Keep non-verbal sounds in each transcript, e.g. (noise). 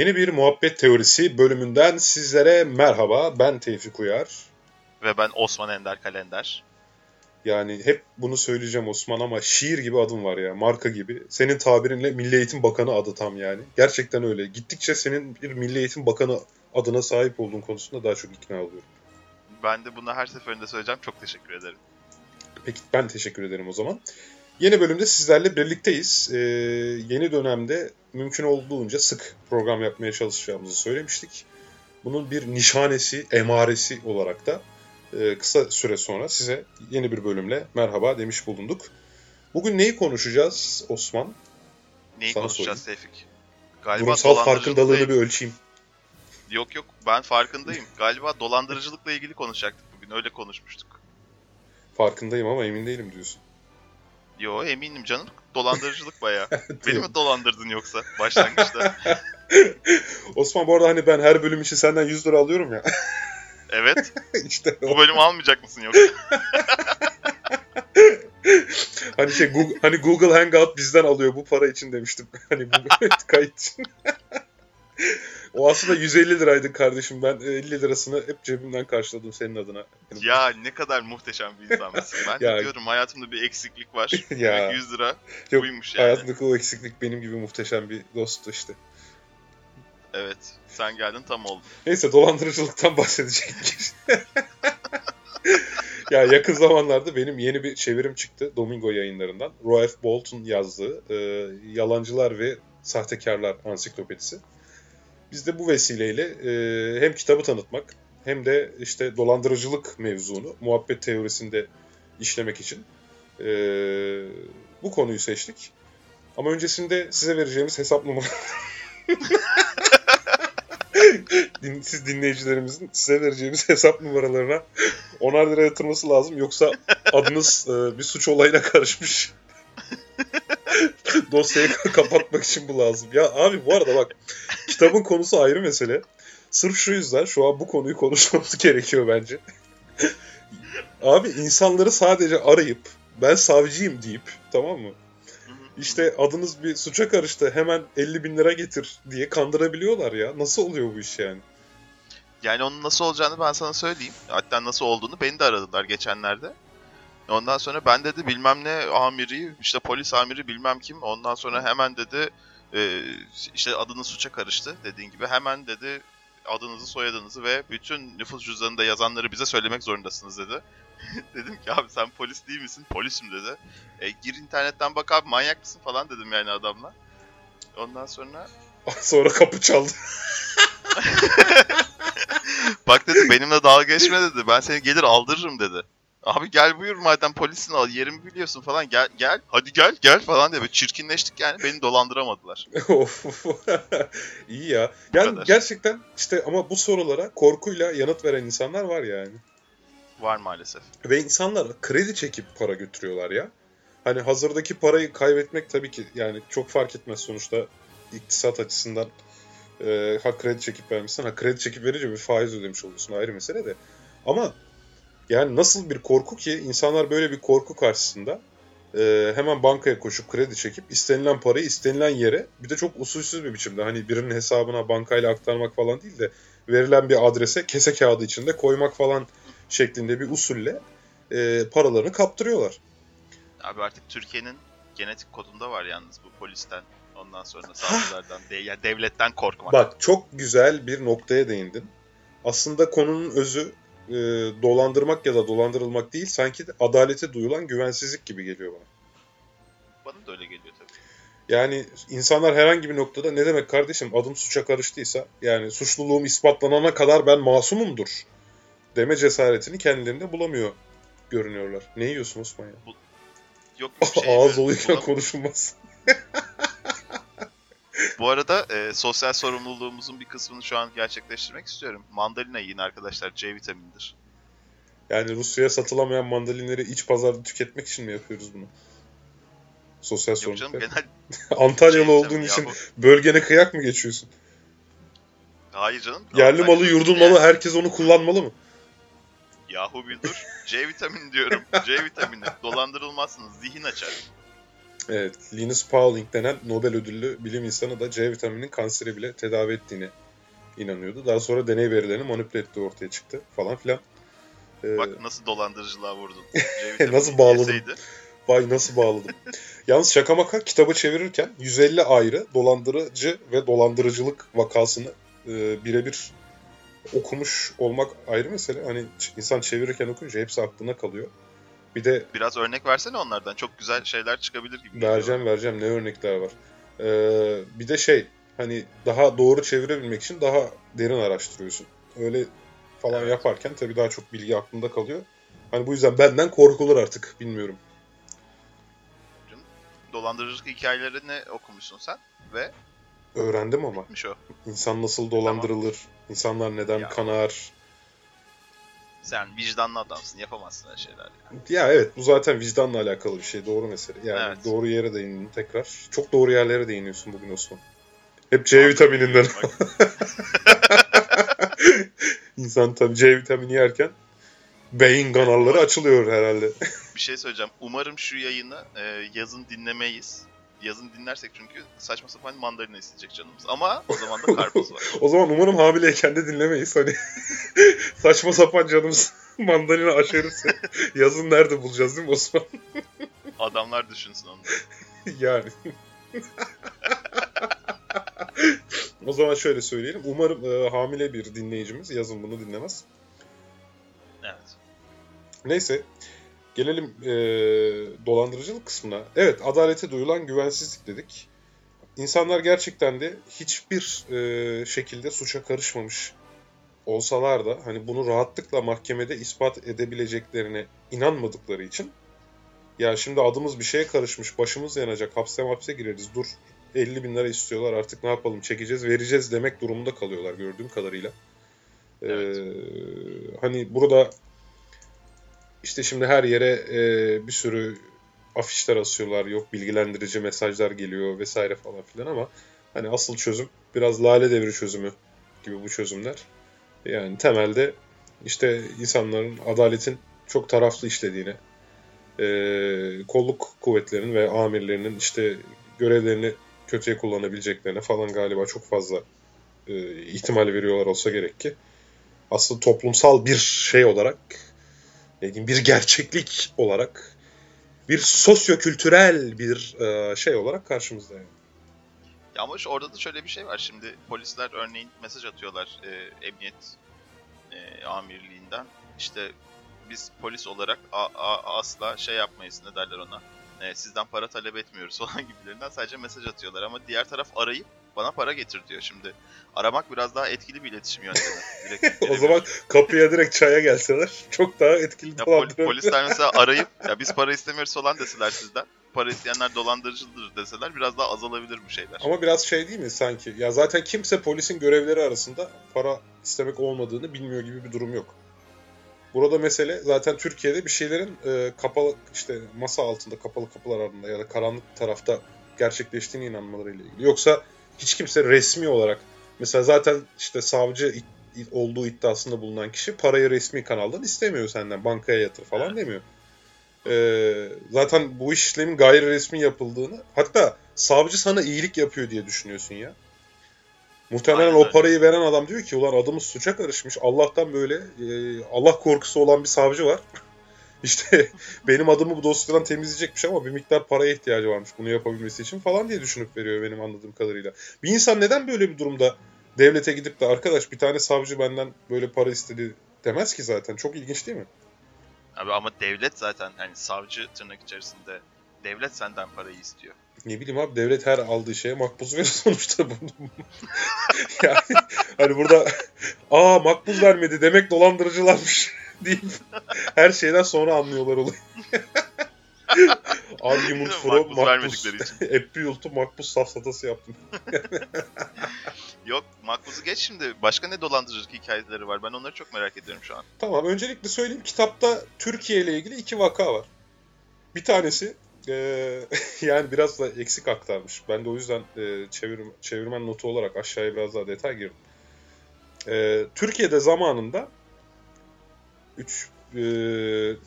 Yeni bir muhabbet teorisi bölümünden sizlere merhaba. Ben Tevfik Uyar. Ve ben Osman Ender Kalender. Yani hep bunu söyleyeceğim Osman ama şiir gibi adım var ya, marka gibi. Senin tabirinle Milli Eğitim Bakanı adı tam yani. Gerçekten öyle. Gittikçe senin bir Milli Eğitim Bakanı adına sahip olduğun konusunda daha çok ikna oluyorum. Ben de bunu her seferinde söyleyeceğim. Çok teşekkür ederim. Peki ben teşekkür ederim o zaman. Yeni bölümde sizlerle birlikteyiz. Ee, yeni dönemde mümkün olduğunca sık program yapmaya çalışacağımızı söylemiştik. Bunun bir nişanesi, emaresi olarak da e, kısa süre sonra size yeni bir bölümle merhaba demiş bulunduk. Bugün neyi konuşacağız Osman? Neyi Sana konuşacağız Tevfik? Galiba Durumsal farkındalığını bir ölçeyim. Yok yok ben farkındayım. Galiba dolandırıcılıkla ilgili konuşacaktık bugün. Öyle konuşmuştuk. Farkındayım ama emin değilim diyorsun. Yo eminim canım. Dolandırıcılık bayağı. (laughs) Beni mi dolandırdın yoksa başlangıçta? (laughs) Osman bu arada hani ben her bölüm için senden 100 lira alıyorum ya. (laughs) Evet. işte o- Bu bölümü almayacak mısın yoksa? hani şey Google, hani Google Hangout bizden alıyor bu para için demiştim. Hani Google kayıt için. (laughs) o aslında 150 liraydı kardeşim. Ben 50 lirasını hep cebimden karşıladım senin adına. ya ne kadar muhteşem bir insan mısın. Ben (laughs) Ya- diyorum hayatımda bir eksiklik var. (laughs) Ya. Demek 100 lira Yok, buymuş yani. Hayatındaki o eksiklik benim gibi muhteşem bir dosttu işte. Evet. Sen geldin tam oldu. Neyse dolandırıcılıktan bahsedecektik. ya yakın zamanlarda benim yeni bir çevirim çıktı Domingo yayınlarından. Roy F. Bolton yazdığı e, Yalancılar ve Sahtekarlar Ansiklopedisi. Biz de bu vesileyle e, hem kitabı tanıtmak hem de işte dolandırıcılık mevzunu muhabbet teorisinde işlemek için e, bu konuyu seçtik. Ama öncesinde size vereceğimiz hesap numara (laughs) Din- siz dinleyicilerimizin size vereceğimiz hesap numaralarına onar lira yatırması lazım. Yoksa adınız e, bir suç olayına karışmış. (laughs) (laughs) Dosyayı kapatmak için bu lazım. Ya abi bu arada bak kitabın konusu ayrı mesele. Sırf şu yüzden şu an bu konuyu konuşmamız (laughs) gerekiyor bence. (laughs) abi insanları sadece arayıp ben savcıyım deyip tamam mı? İşte adınız bir suça karıştı hemen 50 bin lira getir diye kandırabiliyorlar ya. Nasıl oluyor bu iş yani? Yani onun nasıl olacağını ben sana söyleyeyim. Hatta nasıl olduğunu beni de aradılar geçenlerde. Ondan sonra ben dedi bilmem ne amiri, işte polis amiri bilmem kim. Ondan sonra hemen dedi e, işte adınız suça karıştı dediğin gibi. Hemen dedi adınızı, soyadınızı ve bütün nüfus cüzdanında yazanları bize söylemek zorundasınız dedi. (laughs) dedim ki abi sen polis değil misin? Polisim dedi. E, gir internetten bak abi manyak mısın falan dedim yani adamla. Ondan sonra (laughs) Sonra kapı çaldı. (laughs) Bak dedi benimle dalga geçme dedi. Ben seni gelir aldırırım dedi. Abi gel buyur madem polissin al yerimi biliyorsun falan gel gel hadi gel gel falan diye böyle çirkinleştik yani beni dolandıramadılar. (laughs) Of. (laughs) İyi ya. Yani kadar. gerçekten işte ama bu sorulara korkuyla yanıt veren insanlar var yani. Var maalesef. Ve insanlar kredi çekip para götürüyorlar ya. Hani hazırdaki parayı kaybetmek tabii ki yani çok fark etmez sonuçta iktisat açısından e, ha kredi çekip vermişsin ha kredi çekip verince bir faiz ödemiş oluyorsun ayrı mesele de. Ama yani nasıl bir korku ki insanlar böyle bir korku karşısında e, hemen bankaya koşup kredi çekip istenilen parayı istenilen yere bir de çok usulsüz bir biçimde hani birinin hesabına bankayla aktarmak falan değil de verilen bir adrese kese kağıdı içinde koymak falan şeklinde bir usulle e, paralarını kaptırıyorlar. Abi artık Türkiye'nin genetik kodunda var yalnız bu polisten ondan sonra savcılardan de, ya devletten korkmak. Bak çok güzel bir noktaya değindin. Aslında konunun özü e, dolandırmak ya da dolandırılmak değil sanki adalete duyulan güvensizlik gibi geliyor bana. Bana da öyle geliyor tabii. Yani insanlar herhangi bir noktada ne demek kardeşim adım suça karıştıysa yani suçluluğum ispatlanana kadar ben masumumdur deme cesaretini kendilerinde bulamıyor görünüyorlar. Ne yiyorsun Osman ya? Yok bir (laughs) şey Ağız doluyken konuşulmaz. (laughs) Bu arada e, sosyal sorumluluğumuzun bir kısmını şu an gerçekleştirmek istiyorum. Mandalina yiyin arkadaşlar C vitaminidir. Yani Rusya'ya satılamayan mandalinleri iç pazarda tüketmek için mi yapıyoruz bunu? Sosyal Yok canım sorumluluk. genel (laughs) Antalyalı şey olduğun için yahu. bölgene kıyak mı geçiyorsun? Hayır canım. Yerli malı, yurdun yani- malı herkes onu kullanmalı mı? Yahu bir dur. C vitamini diyorum. C vitamini. (laughs) Dolandırılmazsınız. Zihin açar. Evet, Linus Pauling denen Nobel ödüllü bilim insanı da C vitaminin kanseri bile tedavi ettiğini inanıyordu. Daha sonra deney verilerini manipüle ettiği ortaya çıktı falan filan. Ee, Bak nasıl dolandırıcılığa vurdun. (laughs) nasıl bağladım. Yeseydi. Vay nasıl bağladım. Yalnız şaka maka kitabı çevirirken 150 ayrı dolandırıcı ve dolandırıcılık vakasını e, birebir okumuş olmak ayrı mesele. Hani insan çevirirken okuyunca hepsi aklına kalıyor. Bir de biraz örnek versene onlardan. Çok güzel şeyler çıkabilir gibi. Vereceğim geliyor. vereceğim. Ne örnekler var. Ee, bir de şey hani daha doğru çevirebilmek için daha derin araştırıyorsun. Öyle falan evet. yaparken tabii daha çok bilgi aklında kalıyor. Hani bu yüzden benden korkulur artık bilmiyorum. Dolandırıcılık hikayelerini okumuşsun sen ve öğrendim ama. o. İnsan nasıl dolandırılır? Tamam. İnsanlar neden ya. kanar? Sen vicdanlı adamsın, yapamazsın öyle şeyler. Yani. Ya evet, bu zaten vicdanla alakalı bir şey, doğru mesele. Yani evet. doğru yere değindin tekrar. Çok doğru yerlere değiniyorsun bugün Osman. Hep C vitamininden. (laughs) İnsan tabii C vitamini yerken beyin kanalları açılıyor herhalde. bir şey söyleyeceğim. Umarım şu yayını e, yazın dinlemeyiz. Yazın dinlersek çünkü saçma sapan mandalina isteyecek canımız. Ama o zaman da karpuz var. (laughs) o zaman umarım hamileyken de dinlemeyiz. Hani (laughs) saçma sapan canımız (laughs) mandalina aşerisi. yazın nerede bulacağız değil mi Osman? Adamlar düşünsün onu. yani. o zaman şöyle söyleyelim. Umarım e, hamile bir dinleyicimiz yazın bunu dinlemez. Evet. Neyse. Gelelim e, dolandırıcılık kısmına. Evet adalete duyulan güvensizlik dedik. İnsanlar gerçekten de hiçbir e, şekilde suça karışmamış olsalar da hani bunu rahatlıkla mahkemede ispat edebileceklerine inanmadıkları için ya şimdi adımız bir şeye karışmış, başımız yanacak, hapse hapse gireriz, dur 50 bin lira istiyorlar artık ne yapalım çekeceğiz, vereceğiz demek durumunda kalıyorlar gördüğüm kadarıyla. Evet. Ee, hani burada işte şimdi her yere e, bir sürü afişler asıyorlar, yok bilgilendirici mesajlar geliyor vesaire falan filan ama hani asıl çözüm biraz lale devri çözümü gibi bu çözümler. Yani temelde işte insanların adaletin çok taraflı işlediğini, e, kolluk kuvvetlerinin ve amirlerinin işte görevlerini kötüye kullanabileceklerine falan galiba çok fazla e, ihtimal veriyorlar olsa gerek ki. Aslında toplumsal bir şey olarak diyeyim, bir gerçeklik olarak bir sosyokültürel bir e, şey olarak karşımızda yani. Ya ama orada da şöyle bir şey var. Şimdi polisler örneğin mesaj atıyorlar e, emniyet e, amirliğinden. İşte biz polis olarak a, a, asla şey yapmayız ne derler ona. E, sizden para talep etmiyoruz (laughs) falan gibilerinden sadece mesaj atıyorlar ama diğer taraf arayıp bana para getir diyor. Şimdi aramak biraz daha etkili bir iletişim yöntemi. (laughs) Direkt o zaman kapıya direkt çaya gelseler çok daha etkili ya pol- Polisler mesela arayıp ya biz para istemiyoruz falan deseler sizden. Para isteyenler dolandırıcıdır deseler biraz daha azalabilir bu şeyler. Ama biraz şey değil mi sanki? Ya zaten kimse polisin görevleri arasında para istemek olmadığını bilmiyor gibi bir durum yok. Burada mesele zaten Türkiye'de bir şeylerin e, kapalı işte masa altında kapalı kapılar ardında ya da karanlık tarafta gerçekleştiğine inanmalarıyla ilgili. Yoksa hiç kimse resmi olarak mesela zaten işte savcı olduğu iddiasında bulunan kişi parayı resmi kanaldan istemiyor senden bankaya yatır falan evet. demiyor. Ee, zaten bu işlemin gayri resmi yapıldığını hatta savcı sana iyilik yapıyor diye düşünüyorsun ya. Muhtemelen Aynen. o parayı veren adam diyor ki ulan adımız suça karışmış. Allah'tan böyle e, Allah korkusu olan bir savcı var. (laughs) İşte (laughs) benim adımı bu dosyadan temizleyecekmiş ama bir miktar paraya ihtiyacı varmış bunu yapabilmesi için falan diye düşünüp veriyor benim anladığım kadarıyla. Bir insan neden böyle bir durumda devlete gidip de arkadaş bir tane savcı benden böyle para istedi demez ki zaten. Çok ilginç değil mi? Abi ama devlet zaten hani savcı tırnak içerisinde devlet senden parayı istiyor. Ne bileyim abi devlet her aldığı şeye makbuz verir (laughs) sonuçta. (laughs) yani hani burada aa makbuz vermedi demek dolandırıcılarmış (laughs) deyip her şeyden sonra anlıyorlar olayı. Argument from makbuz. Apple makbuz (laughs) safsatası yaptım. (laughs) Yok makbuzu geç şimdi. Başka ne dolandırıcılık hikayeleri var? Ben onları çok merak ediyorum şu an. Tamam öncelikle söyleyeyim. Kitapta Türkiye ile ilgili iki vaka var. Bir tanesi e, yani biraz da eksik aktarmış. Ben de o yüzden e, çevir, çevirmen notu olarak aşağıya biraz daha detay girdim. E, Türkiye'de zamanında 3 e,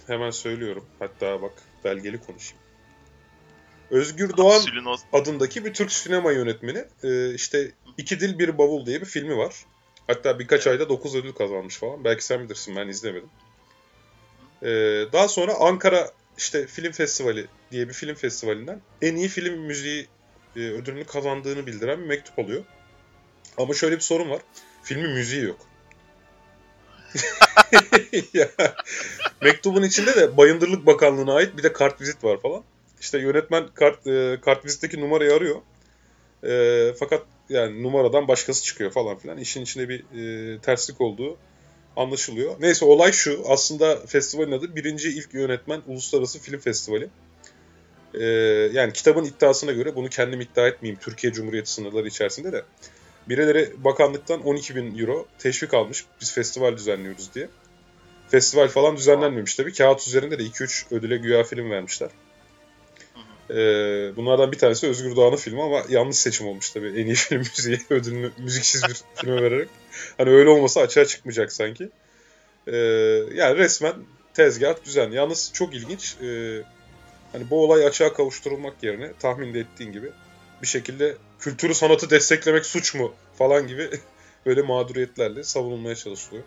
hemen söylüyorum. Hatta bak belgeli konuşayım. Özgür Doğan adındaki bir Türk sinema yönetmeni. Ee, işte İki Dil Bir Bavul diye bir filmi var. Hatta birkaç ayda 9 ödül kazanmış falan. Belki sen bilirsin ben izlemedim. Ee, daha sonra Ankara işte film festivali diye bir film festivalinden en iyi film müziği e, ödülünü kazandığını bildiren bir mektup alıyor. Ama şöyle bir sorun var. Filmin müziği yok. (laughs) Mektubun içinde de Bayındırlık Bakanlığı'na ait bir de kartvizit var falan. İşte yönetmen kart e, kartvizitteki numarayı arıyor. E, fakat yani numaradan başkası çıkıyor falan filan. İşin içinde bir e, terslik olduğu anlaşılıyor. Neyse olay şu. Aslında festivalin adı birinci ilk yönetmen Uluslararası Film Festivali. E, yani kitabın iddiasına göre bunu kendim iddia etmeyeyim Türkiye Cumhuriyeti sınırları içerisinde de. Birileri bakanlıktan 12 bin euro teşvik almış biz festival düzenliyoruz diye. Festival falan düzenlenmemiş tabii. Kağıt üzerinde de 2-3 ödüle güya film vermişler. Ee, bunlardan bir tanesi Özgür Doğan'ın filmi ama yanlış seçim olmuş tabii. En iyi (laughs) film müziği ödülünü müziksiz bir (laughs) filme vererek. Hani öyle olmasa açığa çıkmayacak sanki. Ee, yani resmen tezgah düzen. Yalnız çok ilginç. Ee, hani bu olay açığa kavuşturulmak yerine tahmin de ettiğin gibi bir şekilde kültürü sanatı desteklemek suç mu falan gibi (laughs) böyle mağduriyetlerle savunulmaya çalışılıyor.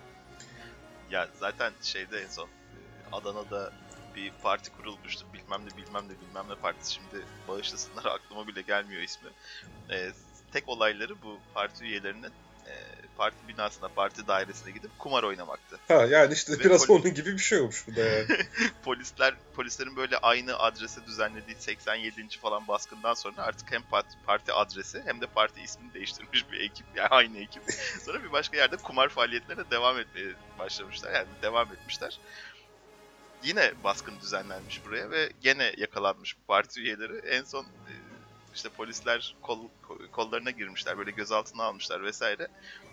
Ya zaten şeyde en son e, Adana'da bir parti kurulmuştu. Bilmem ne bilmem ne bilmem ne partisi. Şimdi bağışlasınlar (laughs) aklıma bile gelmiyor ismi. Ee, tek olayları bu parti üyelerinin e, parti binasına, parti dairesine gidip kumar oynamaktı. Ha yani işte Ve biraz polis- onun gibi bir şey olmuş bu da yani. (laughs) Polisler polislerin böyle aynı adrese düzenlediği 87. falan baskından sonra artık hem parti, parti adresi hem de parti ismini değiştirmiş bir ekip yani aynı ekip. (laughs) Sonra bir başka yerde kumar faaliyetlerine devam etmeye başlamışlar. Yani devam etmişler. Yine baskın düzenlenmiş buraya ve gene yakalanmış bu parti üyeleri. En son e, işte polisler kol, kollarına girmişler böyle gözaltına almışlar vesaire.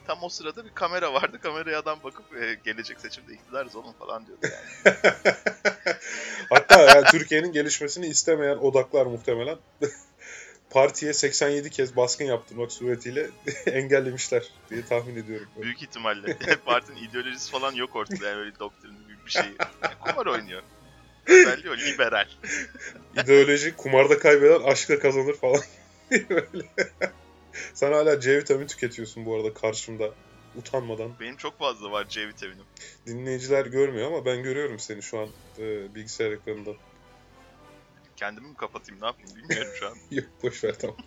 Tam o sırada bir kamera vardı. Kameraya adam bakıp e, gelecek seçimde iktidarız oğlum falan diyordu yani. (laughs) Hatta yani Türkiye'nin gelişmesini istemeyen odaklar muhtemelen (laughs) partiye 87 kez baskın yaptırmak suretiyle (laughs) engellemişler diye tahmin ediyorum. Büyük ihtimalle. Partinin ideolojisi falan yok ortada yani öyle doktrin bir şey. Yani kumar oynuyor. Özelliği o liberal. (laughs) İdeoloji kumarda kaybeden aşkla kazanır falan. (laughs) Böyle. Sen hala C vitamini tüketiyorsun bu arada karşımda utanmadan. Benim çok fazla var C vitaminim. Dinleyiciler görmüyor ama ben görüyorum seni şu an e, bilgisayar ekranından. Kendimi mi kapatayım ne yapayım bilmiyorum şu an. (laughs) Yok boş ver tamam.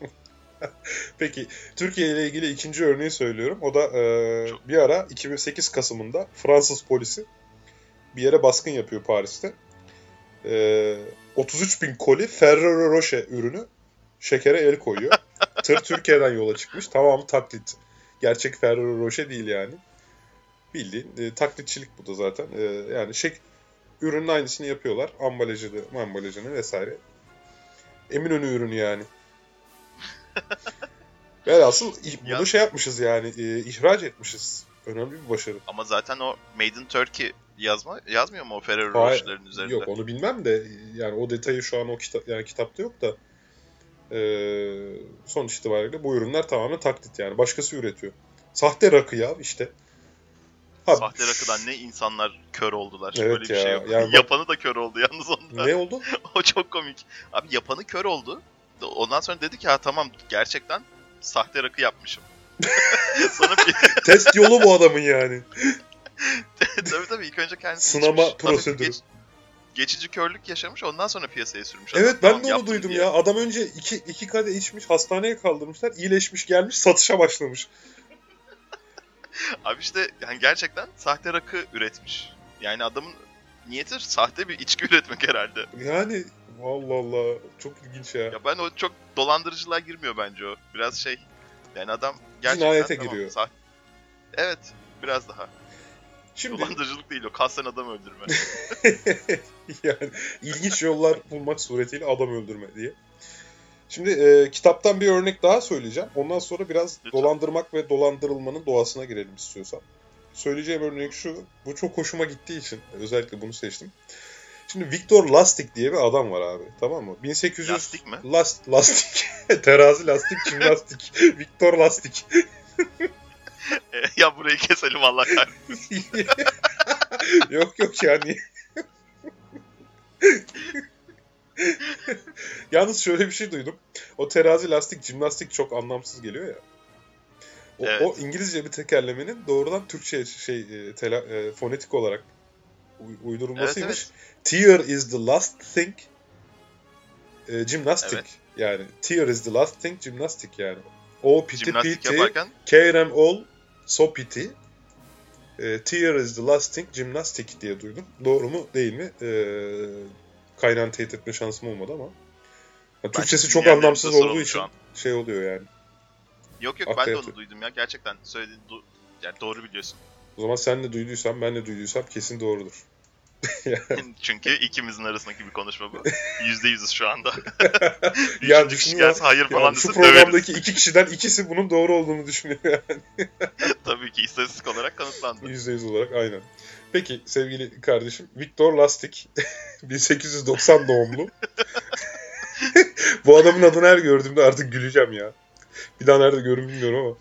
Peki Türkiye ile ilgili ikinci örneği söylüyorum. O da e, Çok- bir ara 2008 Kasım'ında Fransız polisi bir yere baskın yapıyor Paris'te. E, 33 bin koli Ferrero Rocher ürünü şekere el koyuyor. (laughs) Tır Türkiye'den yola çıkmış. Tamam taklit. Gerçek Ferrero Rocher değil yani. Bildiğin e, taklitçilik bu da zaten. E, yani şek ürünün aynısını yapıyorlar. Ambalajını, ambalajını vesaire. Eminönü ürünü yani. (laughs) Velhasıl bunu Ya- şey yapmışız yani e, ihraç etmişiz. Önemli bir başarı. Ama zaten o Made in Turkey yazma yazmıyor mu o Ferrero Rocher'ların üzerinde? Yok onu bilmem de yani o detayı şu an o kitap yani kitapta yok da e, sonuç itibariyle bu ürünler tamamen taklit yani. Başkası üretiyor. Sahte rakı ya işte. Ha, Sahte rakıdan ne insanlar kör oldular. Evet Böyle bir ya, şey yok. yani (laughs) Yapanı da kör oldu yalnız onda. Ne oldu? (laughs) o çok komik. Abi yapanı kör oldu. Ondan sonra dedi ki ha tamam gerçekten sahte rakı yapmışım. (laughs) sonra bir, Test yolu bu adamın yani. (laughs) tabii tabii ilk önce kendisi Sınama içmiş. Tabii prosedürü. geç- geçici körlük yaşamış ondan sonra piyasaya sürmüş. Evet adam. ben Tamam, de onu duydum diye. ya. Adam önce iki, iki kade içmiş, hastaneye kaldırmışlar, iyileşmiş, gelmiş, satışa başlamış. (laughs) Abi işte yani gerçekten sahte rakı üretmiş. Yani adamın niyeti sahte bir içki üretmek herhalde. Yani Allah Allah çok ilginç ya. Ya ben o çok dolandırıcılığa girmiyor bence o. Biraz şey yani adam gerçekten Cinayete tamam, giriyor. sah- Evet biraz daha. Şimdi Dolandırıcılık değil o kasten adam öldürme. (laughs) yani ilginç yollar bulmak suretiyle adam öldürme diye. Şimdi e, kitaptan bir örnek daha söyleyeceğim. Ondan sonra biraz Lütfen. dolandırmak ve dolandırılmanın doğasına girelim istiyorsan. Söyleyeceğim örnek şu. Bu çok hoşuma gittiği için özellikle bunu seçtim. Şimdi Victor Lastik diye bir adam var abi. Tamam mı? 1800 Lastik mi? Last, lastik. (laughs) Terazi lastik, jimnastik. (laughs) Victor Lastik. (laughs) Ya burayı keselim Allah kahretsin. (laughs) yok yok yani. (laughs) Yalnız şöyle bir şey duydum. O terazi lastik jimnastik çok anlamsız geliyor ya. O, Evet. o İngilizce bir tekerlemenin doğrudan Türkçe şey e, tela, e, fonetik olarak uy- uydurulmasıymış. Tear is the last thing. E, gymnastic. Evet. Yani tear is the last thing gymnastic yani. O piti Jimnastik piti yaparken Kerem all so piti. E, tear is the last thing gymnastic diye duydum. Doğru mu değil mi? E, kaynağını teyit etme şansım olmadı ama. Ya, Türkçesi çok anlamsız olduğu için şey oluyor yani. Yok yok Akla ben de onu duydum ya. Gerçekten söylediğin du- yani doğru biliyorsun. O zaman sen de duyduysam ben de duyduysam kesin doğrudur. (laughs) Çünkü ikimizin arasındaki bir konuşma bu. Yüzde yüzüz şu anda. (laughs) Ya kişi gelse hayır falan şu desin döveriz. programdaki iki kişiden ikisi bunun doğru olduğunu düşünüyor yani. (laughs) Tabii ki istatistik olarak kanıtlandı. %100 olarak aynen. Peki sevgili kardeşim Viktor Lastik 1890 doğumlu. Bu adamın adını her gördüğümde artık güleceğim ya. Bir daha nerede görün bilmiyorum ama.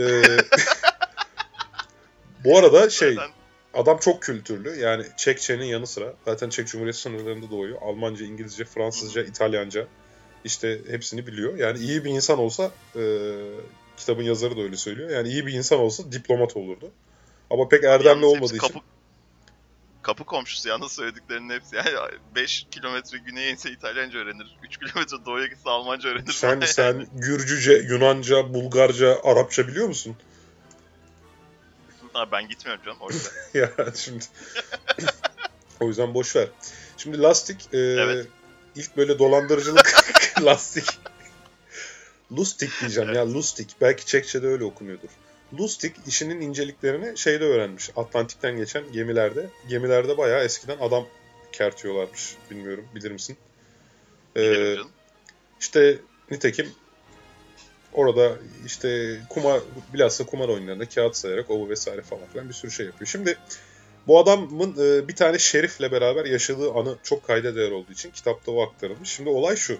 Ee, bu arada şey Zaten adam çok kültürlü. Yani Çekçe'nin yanı sıra zaten Çek Cumhuriyeti sınırlarında doğuyor. Almanca, İngilizce, Fransızca, İtalyanca işte hepsini biliyor. Yani iyi bir insan olsa e, kitabın yazarı da öyle söylüyor. Yani iyi bir insan olsa diplomat olurdu. Ama pek erdemli yalnız olmadığı için. kapı, kapı komşusu yalnız söylediklerinin hepsi. Yani 5 kilometre güneye inse İtalyanca öğrenir. 3 kilometre doğuya gitse Almanca öğrenir. Sen (laughs) sen. Gürcüce, Yunanca, Bulgarca, Arapça biliyor musun? Ha, ben gitmiyorum canım orada. (laughs) ya şimdi o yüzden boş ver. Şimdi lastik e, Evet. ilk böyle dolandırıcılık (laughs) lastik. Lustig diyeceğim ya Lustig. Belki Çekçe'de öyle okunuyordur. Lustig işinin inceliklerini şeyde öğrenmiş. Atlantik'ten geçen gemilerde. Gemilerde bayağı eskiden adam kertiyorlarmış. Bilmiyorum bilir misin? Ee, Bilirim canım. işte nitekim orada işte kumar bilhassa kumar oyunlarında kağıt sayarak ovu vesaire falan filan bir sürü şey yapıyor. Şimdi bu adamın e, bir tane şerifle beraber yaşadığı anı çok kayda değer olduğu için kitapta o aktarılmış. Şimdi olay şu.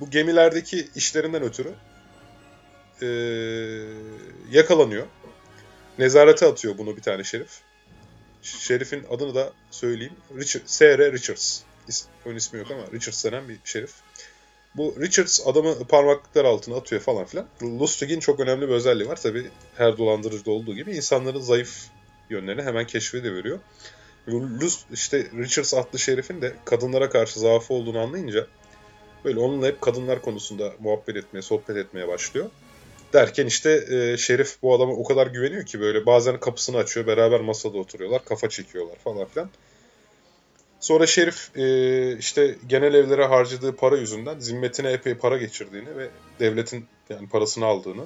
Bu gemilerdeki işlerinden ötürü e, yakalanıyor. Nezarete atıyor bunu bir tane şerif. Şerifin adını da söyleyeyim. Richard, S.R. Richards. Ön ismi yok ama Richards denen bir şerif. Bu Richards adamı parmaklıklar altına atıyor falan filan. Lustig'in çok önemli bir özelliği var. Tabi her dolandırıcıda olduğu gibi insanların zayıf yönlerini hemen keşfediveriyor. Lust, işte Richards adlı şerifin de kadınlara karşı zaafı olduğunu anlayınca böyle onunla hep kadınlar konusunda muhabbet etmeye, sohbet etmeye başlıyor. Derken işte e, Şerif bu adama o kadar güveniyor ki böyle bazen kapısını açıyor, beraber masada oturuyorlar, kafa çekiyorlar falan filan. Sonra Şerif e, işte genel evlere harcadığı para yüzünden zimmetine epey para geçirdiğini ve devletin yani parasını aldığını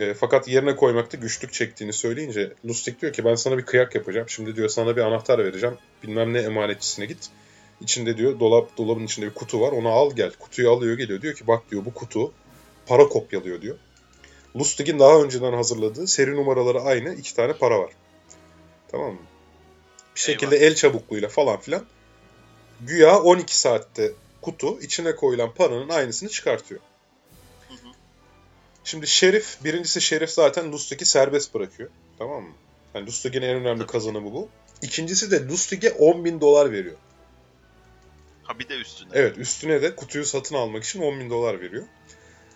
e, fakat yerine koymakta güçlük çektiğini söyleyince Lustig diyor ki ben sana bir kıyak yapacağım. Şimdi diyor sana bir anahtar vereceğim. Bilmem ne emanetçisine git. İçinde diyor dolap dolabın içinde bir kutu var. Onu al gel. Kutuyu alıyor geliyor. Diyor ki bak diyor bu kutu para kopyalıyor diyor. Lustig'in daha önceden hazırladığı seri numaraları aynı iki tane para var. Tamam mı? Bir şekilde el çabukluğuyla falan filan güya 12 saatte kutu içine koyulan paranın aynısını çıkartıyor. Hı hı. Şimdi Şerif, birincisi Şerif zaten Lustig'i serbest bırakıyor. Tamam mı? Yani Lustig'in en önemli Tabii. kazanımı bu. İkincisi de Lustig'e 10 bin dolar veriyor. Ha bir de üstüne. Evet üstüne de kutuyu satın almak için 10 bin dolar veriyor.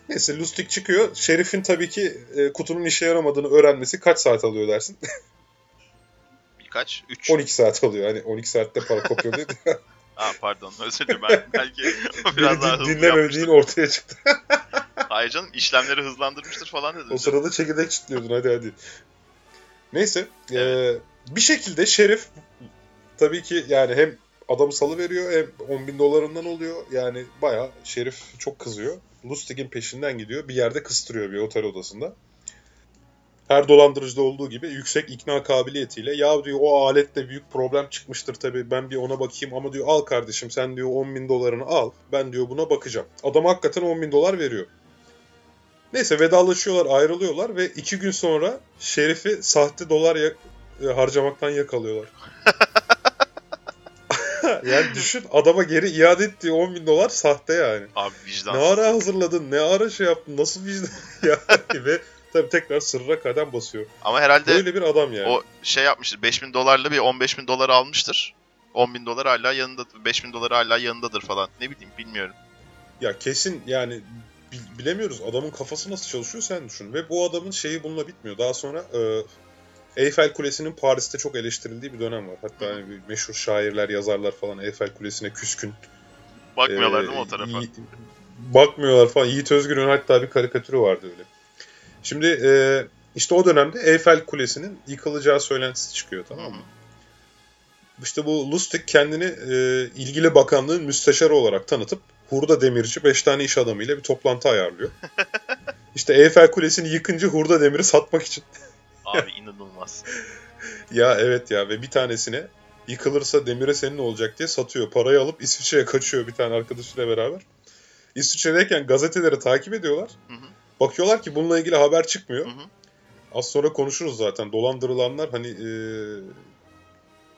Neyse Lustig çıkıyor. Şerif'in tabii ki e, kutunun işe yaramadığını öğrenmesi kaç saat alıyor dersin? (laughs) Birkaç? Üç. 12 saat alıyor. Hani 12 saatte para kopyalıyor. Ha (laughs) pardon özür dilerim ben belki (laughs) biraz daha hızlı dinlemediğin ortaya çıktı. (laughs) Hayır canım işlemleri hızlandırmıştır falan dedim. O canım. sırada çekirdek çitliyordun hadi hadi. Neyse. Evet. e, bir şekilde Şerif tabii ki yani hem adamı salı veriyor hem 10 bin dolarından oluyor. Yani bayağı Şerif çok kızıyor. Lustig'in peşinden gidiyor. Bir yerde kıstırıyor bir otel odasında. Her dolandırıcıda olduğu gibi yüksek ikna kabiliyetiyle ya diyor o alette büyük problem çıkmıştır tabii ben bir ona bakayım ama diyor al kardeşim sen diyor 10 bin dolarını al ben diyor buna bakacağım. Adam hakikaten 10 bin dolar veriyor. Neyse vedalaşıyorlar ayrılıyorlar ve iki gün sonra Şerif'i sahte dolar ya- e, harcamaktan yakalıyorlar. (laughs) yani düşün adama geri iade ettiği 10 bin dolar sahte yani. Abi Ne vicdansız. ara hazırladın ne ara şey yaptın nasıl vicdan (laughs) yani ve tabii tekrar sırra kadem basıyor. Ama herhalde Böyle bir adam yani. o şey yapmıştır 5000 dolarla bir 15 bin dolar almıştır. 10 bin dolar hala yanındadır. 5 bin dolar hala yanındadır falan. Ne bileyim bilmiyorum. Ya kesin yani bilemiyoruz. Adamın kafası nasıl çalışıyor sen düşün. Ve bu adamın şeyi bununla bitmiyor. Daha sonra e, Eyfel Kulesi'nin Paris'te çok eleştirildiği bir dönem var. Hatta hani meşhur şairler, yazarlar falan Eyfel Kulesi'ne küskün. Bakmıyorlar ee, değil mi o tarafa? bakmıyorlar falan. Yiğit Özgür'ün hatta bir karikatürü vardı öyle. Şimdi e, işte o dönemde Eyfel Kulesi'nin yıkılacağı söylentisi çıkıyor tamam mı? İşte bu Lustig kendini e, ilgili bakanlığın müsteşarı olarak tanıtıp hurda demirci 5 tane iş adamıyla bir toplantı ayarlıyor. (laughs) İşte Eyfel Kulesi'ni yıkınca hurda demiri satmak için. (laughs) Abi inanılmaz. ya evet ya ve bir tanesine yıkılırsa demire senin olacak diye satıyor. Parayı alıp İsviçre'ye kaçıyor bir tane arkadaşıyla beraber. İsviçre'deyken gazeteleri takip ediyorlar. Hı hı. Bakıyorlar ki bununla ilgili haber çıkmıyor. Hı hı. Az sonra konuşuruz zaten. Dolandırılanlar hani e,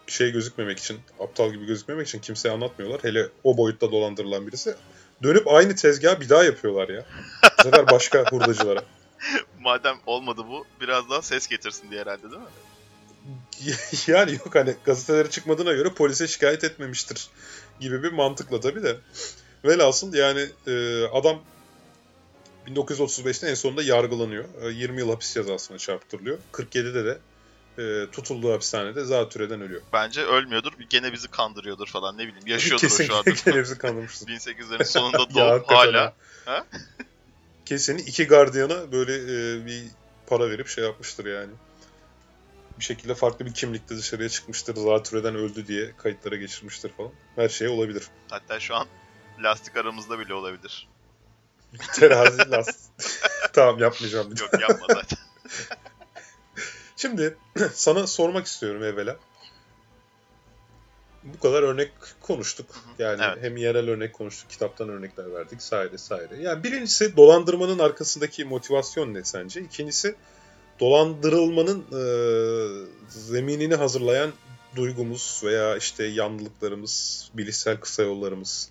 şey gözükmemek için, aptal gibi gözükmemek için kimseye anlatmıyorlar. Hele o boyutta dolandırılan birisi. Dönüp aynı tezgahı bir daha yapıyorlar ya. Bu sefer başka (laughs) hurdacılara. Madem olmadı bu biraz daha ses getirsin diye herhalde değil mi? (laughs) yani yok hani gazetelere çıkmadığına göre polise şikayet etmemiştir gibi bir mantıkla tabii de. Velhasıl yani e, adam 1935'te en sonunda yargılanıyor. E, 20 yıl hapis cezasına çarptırılıyor. 47'de de e, tutulduğu hapishanede zatürreden ölüyor. Bence ölmüyordur. Gene bizi kandırıyordur falan ne bileyim. Yaşıyordur Kesin, şu anda. (laughs) gene bizi kandırmıştır. 1800'lerin (laughs) sonunda doğup hala. Ha? (laughs) Kesin iki gardiyana böyle e, bir para verip şey yapmıştır yani. Bir şekilde farklı bir kimlikte dışarıya çıkmıştır. Zatürreden öldü diye kayıtlara geçirmiştir falan. Her şey olabilir. Hatta şu an lastik aramızda bile olabilir. (laughs) Terazi lastik. (laughs) tamam yapmayacağım. Yok yapma zaten. (laughs) Şimdi (clears throat) sana sormak istiyorum evvela. Bu kadar örnek konuştuk. Yani evet. hem yerel örnek konuştuk, kitaptan örnekler verdik, saire saire. Yani birincisi dolandırmanın arkasındaki motivasyon ne sence? İkincisi dolandırılmanın e, zeminini hazırlayan duygumuz veya işte yanlılıklarımız, bilişsel kısa yollarımız.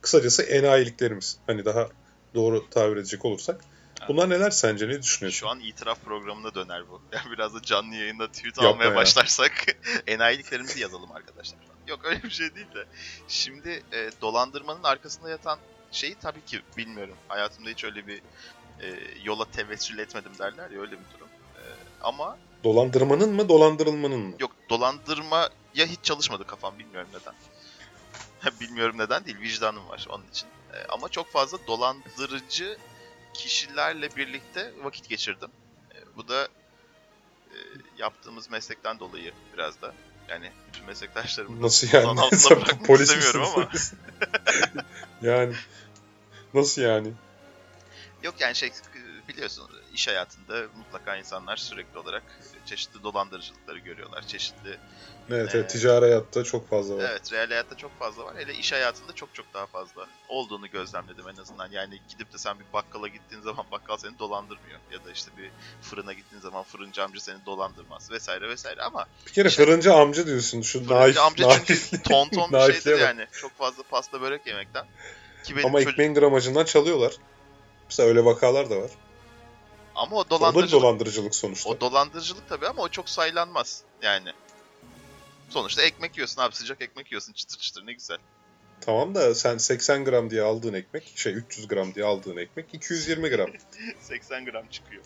Kısacası enayiliklerimiz. Hani daha doğru tabir edecek olursak. Bunlar neler sence? Ne düşünüyorsun? Şu an itiraf programına döner bu. (laughs) Yani biraz da canlı yayında tweet Yapma almaya ya. başlarsak (laughs) enayiliklerimizi yazalım arkadaşlar. Yok öyle bir şey değil de. Şimdi e, dolandırmanın arkasında yatan şeyi tabii ki bilmiyorum. Hayatımda hiç öyle bir e, yola tevessül etmedim derler ya öyle bir durum. E, ama Dolandırmanın mı dolandırılmanın mı? Yok dolandırma ya hiç çalışmadı kafam bilmiyorum neden. (laughs) bilmiyorum neden değil vicdanım var onun için. E, ama çok fazla dolandırıcı kişilerle birlikte vakit geçirdim. E, bu da e, yaptığımız meslekten dolayı biraz da. Yani bütün meslektaşlarımı nasıl yani? (laughs) altına bırakmak Polis istemiyorum ama. (laughs) yani nasıl yani? Yok yani şey biliyorsun iş hayatında mutlaka insanlar sürekli olarak çeşitli dolandırıcılıkları görüyorlar. Çeşitli Evet, evet ticari hayatta çok fazla var. Evet, real hayatta çok fazla var. Hele iş hayatında çok çok daha fazla olduğunu gözlemledim en azından. Yani gidip de sen bir bakkala gittiğin zaman bakkal seni dolandırmıyor. Ya da işte bir fırına gittiğin zaman fırıncı amca seni dolandırmaz vesaire vesaire ama... Bir kere işte, fırıncı amca diyorsun. Şu fırıncı naif, amca naif, çünkü ton ton bir şeydir yani. Çok fazla pasta börek yemekten. Ki benim ama çocuk... ekmeğin gramajından çalıyorlar. Mesela öyle vakalar da var. Ama o dolandırıcılık. O da dolandırıcılık sonuçta. O dolandırıcılık tabii ama o çok saylanmaz yani. Sonuçta ekmek yiyorsun abi sıcak ekmek yiyorsun çıtır çıtır ne güzel. Tamam da sen 80 gram diye aldığın ekmek, şey 300 gram diye aldığın ekmek 220 gram. (laughs) 80 gram çıkıyor.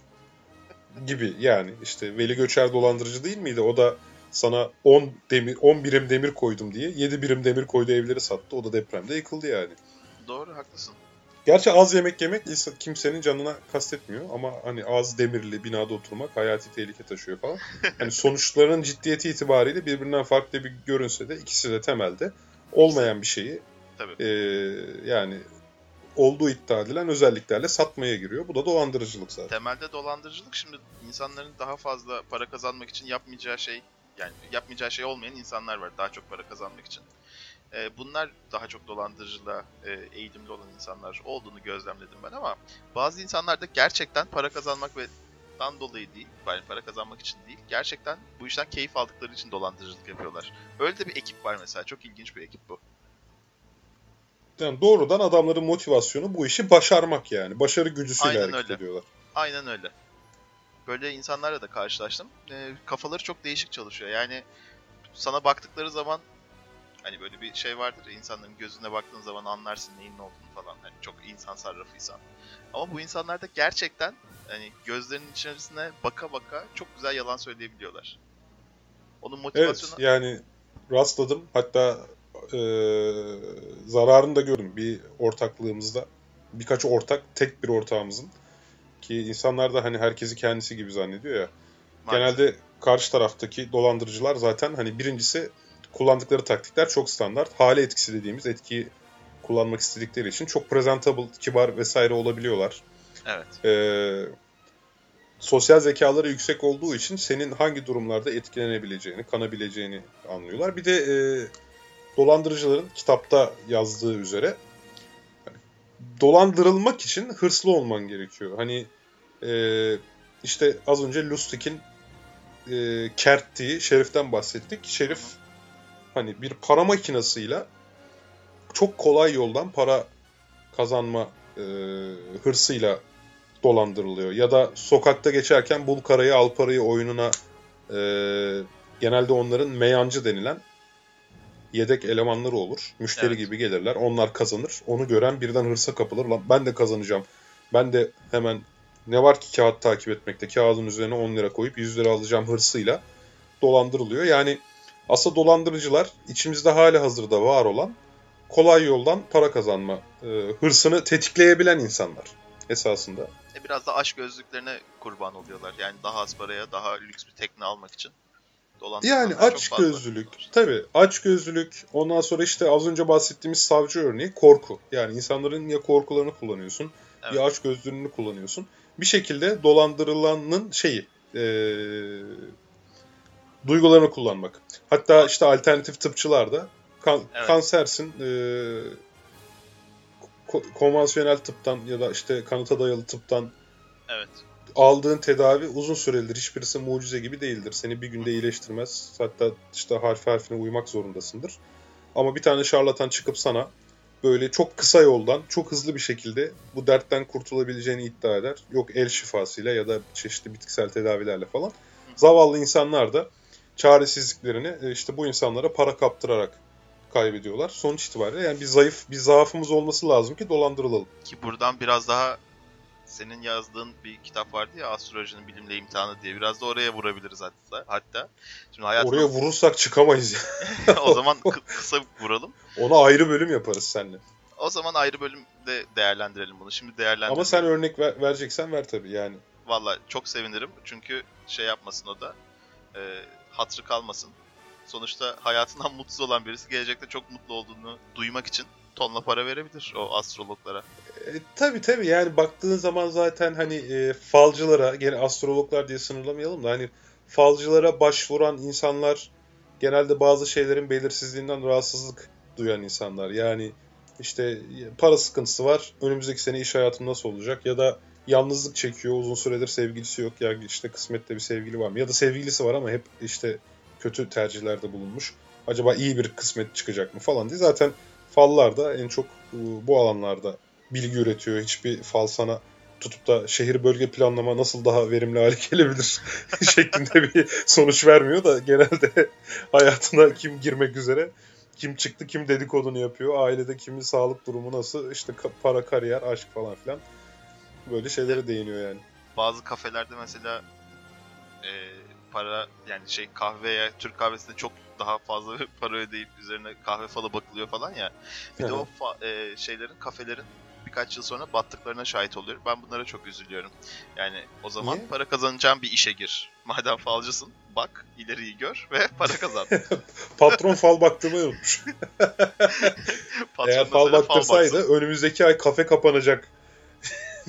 gibi yani işte Veli Göçer dolandırıcı değil miydi? O da sana 10 demir 10 birim demir koydum diye 7 birim demir koydu evleri sattı. O da depremde yıkıldı yani. Doğru haklısın. Gerçi az yemek yemek kimsenin canına kastetmiyor ama hani az demirli binada oturmak hayati tehlike taşıyor falan. (laughs) Hani sonuçların ciddiyeti itibariyle birbirinden farklı bir görünse de ikisi de temelde olmayan bir şeyi Tabii. E, yani olduğu iddia edilen özelliklerle satmaya giriyor. Bu da dolandırıcılık zaten. Temelde dolandırıcılık şimdi insanların daha fazla para kazanmak için yapmayacağı şey yani yapmayacağı şey olmayan insanlar var daha çok para kazanmak için. E, bunlar daha çok dolandırıcılığa e, eğilimli olan insanlar olduğunu gözlemledim ben ama bazı insanlar da gerçekten para kazanmak ve dan dolayı değil, yani para kazanmak için değil, gerçekten bu işten keyif aldıkları için dolandırıcılık yapıyorlar. Öyle de bir ekip var mesela, çok ilginç bir ekip bu. Yani doğrudan adamların motivasyonu bu işi başarmak yani. Başarı güdüsüyle Aynen hareket öyle. ediyorlar. Aynen öyle. Böyle insanlarla da karşılaştım. E, kafaları çok değişik çalışıyor. Yani sana baktıkları zaman Hani böyle bir şey vardır ya insanların gözüne baktığın zaman anlarsın neyin ne olduğunu falan. Hani çok insan sarrafıysan. Ama bu insanlar da gerçekten hani gözlerinin içerisine baka baka çok güzel yalan söyleyebiliyorlar. Onun motivasyonu... Evet yani rastladım. Hatta e, zararını da gördüm bir ortaklığımızda. Birkaç ortak, tek bir ortağımızın. Ki insanlar da hani herkesi kendisi gibi zannediyor ya. Maalesef. Genelde karşı taraftaki dolandırıcılar zaten hani birincisi kullandıkları taktikler çok standart. Hale etkisi dediğimiz etkiyi kullanmak istedikleri için çok presentable, kibar vesaire olabiliyorlar. Evet. Ee, sosyal zekaları yüksek olduğu için senin hangi durumlarda etkilenebileceğini, kanabileceğini anlıyorlar. Bir de e, dolandırıcıların kitapta yazdığı üzere hani, dolandırılmak için hırslı olman gerekiyor. Hani e, işte az önce Lustig'in e, kerttiği Şerif'ten bahsettik. Şerif hani bir para makinasıyla çok kolay yoldan para kazanma e, hırsıyla dolandırılıyor. Ya da sokakta geçerken bul karayı al parayı oyununa e, genelde onların meyancı denilen yedek elemanları olur. Müşteri evet. gibi gelirler. Onlar kazanır. Onu gören birden hırsa kapılır. Lan ben de kazanacağım. Ben de hemen ne var ki kağıt takip etmekte? Kağıdın üzerine 10 lira koyup 100 lira alacağım hırsıyla dolandırılıyor. Yani aslında dolandırıcılar içimizde hali hazırda var olan kolay yoldan para kazanma e, hırsını tetikleyebilen insanlar esasında. E biraz da aşk gözlüklerine kurban oluyorlar. Yani daha az paraya daha lüks bir tekne almak için. Yani aç gözlülük. Tabii aç gözlülük. Ondan sonra işte az önce bahsettiğimiz savcı örneği korku. Yani insanların ya korkularını kullanıyorsun evet. ya aç gözlülüğünü kullanıyorsun. Bir şekilde dolandırılanın şeyi e, duygularını kullanmak. Hatta işte alternatif tıpçılar da kan, evet. kansersin e, konvansiyonel tıptan ya da işte kanıta dayalı tıptan evet. aldığın tedavi uzun sürelidir. Hiçbirisi mucize gibi değildir. Seni bir günde iyileştirmez. Hatta işte harf harfine uymak zorundasındır. Ama bir tane şarlatan çıkıp sana böyle çok kısa yoldan çok hızlı bir şekilde bu dertten kurtulabileceğini iddia eder. Yok el şifasıyla ya da çeşitli bitkisel tedavilerle falan. Zavallı insanlar da çaresizliklerini e, işte bu insanlara para kaptırarak kaybediyorlar. Sonuç itibariyle yani bir zayıf, bir zaafımız olması lazım ki dolandırılalım. Ki buradan biraz daha senin yazdığın bir kitap vardı ya Astrolojinin Bilimle imtihanı diye. Biraz da oraya vurabiliriz hatta. hatta. Şimdi hayatımız... Oraya vurursak çıkamayız (laughs) o zaman kısa vuralım. Ona ayrı bölüm yaparız seninle. O zaman ayrı bölümde değerlendirelim bunu. Şimdi değerlendirelim. Ama sen örnek ver, vereceksen ver tabii yani. Valla çok sevinirim. Çünkü şey yapmasın o da. E, hatrı kalmasın. Sonuçta hayatından (laughs) mutsuz olan birisi gelecekte çok mutlu olduğunu duymak için tonla para verebilir o astrologlara. E, tabii tabii yani baktığın zaman zaten hani e, falcılara gene astrologlar diye sınırlamayalım da hani falcılara başvuran insanlar genelde bazı şeylerin belirsizliğinden rahatsızlık duyan insanlar. Yani işte para sıkıntısı var. Önümüzdeki sene iş hayatım nasıl olacak? Ya da yalnızlık çekiyor. Uzun süredir sevgilisi yok. Ya işte kısmette bir sevgili var mı? Ya da sevgilisi var ama hep işte kötü tercihlerde bulunmuş. Acaba iyi bir kısmet çıkacak mı falan diye. Zaten fallar da en çok bu alanlarda bilgi üretiyor. Hiçbir fal sana tutup da şehir bölge planlama nasıl daha verimli hale (laughs) gelebilir (laughs) şeklinde bir sonuç vermiyor da genelde (laughs) hayatına kim girmek üzere kim çıktı kim dedikodunu yapıyor. Ailede kimin sağlık durumu nasıl işte para kariyer aşk falan filan böyle şeylere değiniyor yani. Bazı kafelerde mesela e, para yani şey kahveye Türk kahvesinde çok daha fazla (laughs) para ödeyip üzerine kahve falı bakılıyor falan ya. Bir de o e, şeylerin kafelerin birkaç yıl sonra battıklarına şahit oluyorum. Ben bunlara çok üzülüyorum. Yani o zaman Niye? para kazanacağım bir işe gir. (laughs) Madem falcısın bak ileriyi gör ve (laughs) para kazan. Patron fal baktığımı unutmuş. Eğer fal baktırsaydı fal önümüzdeki ay kafe kapanacak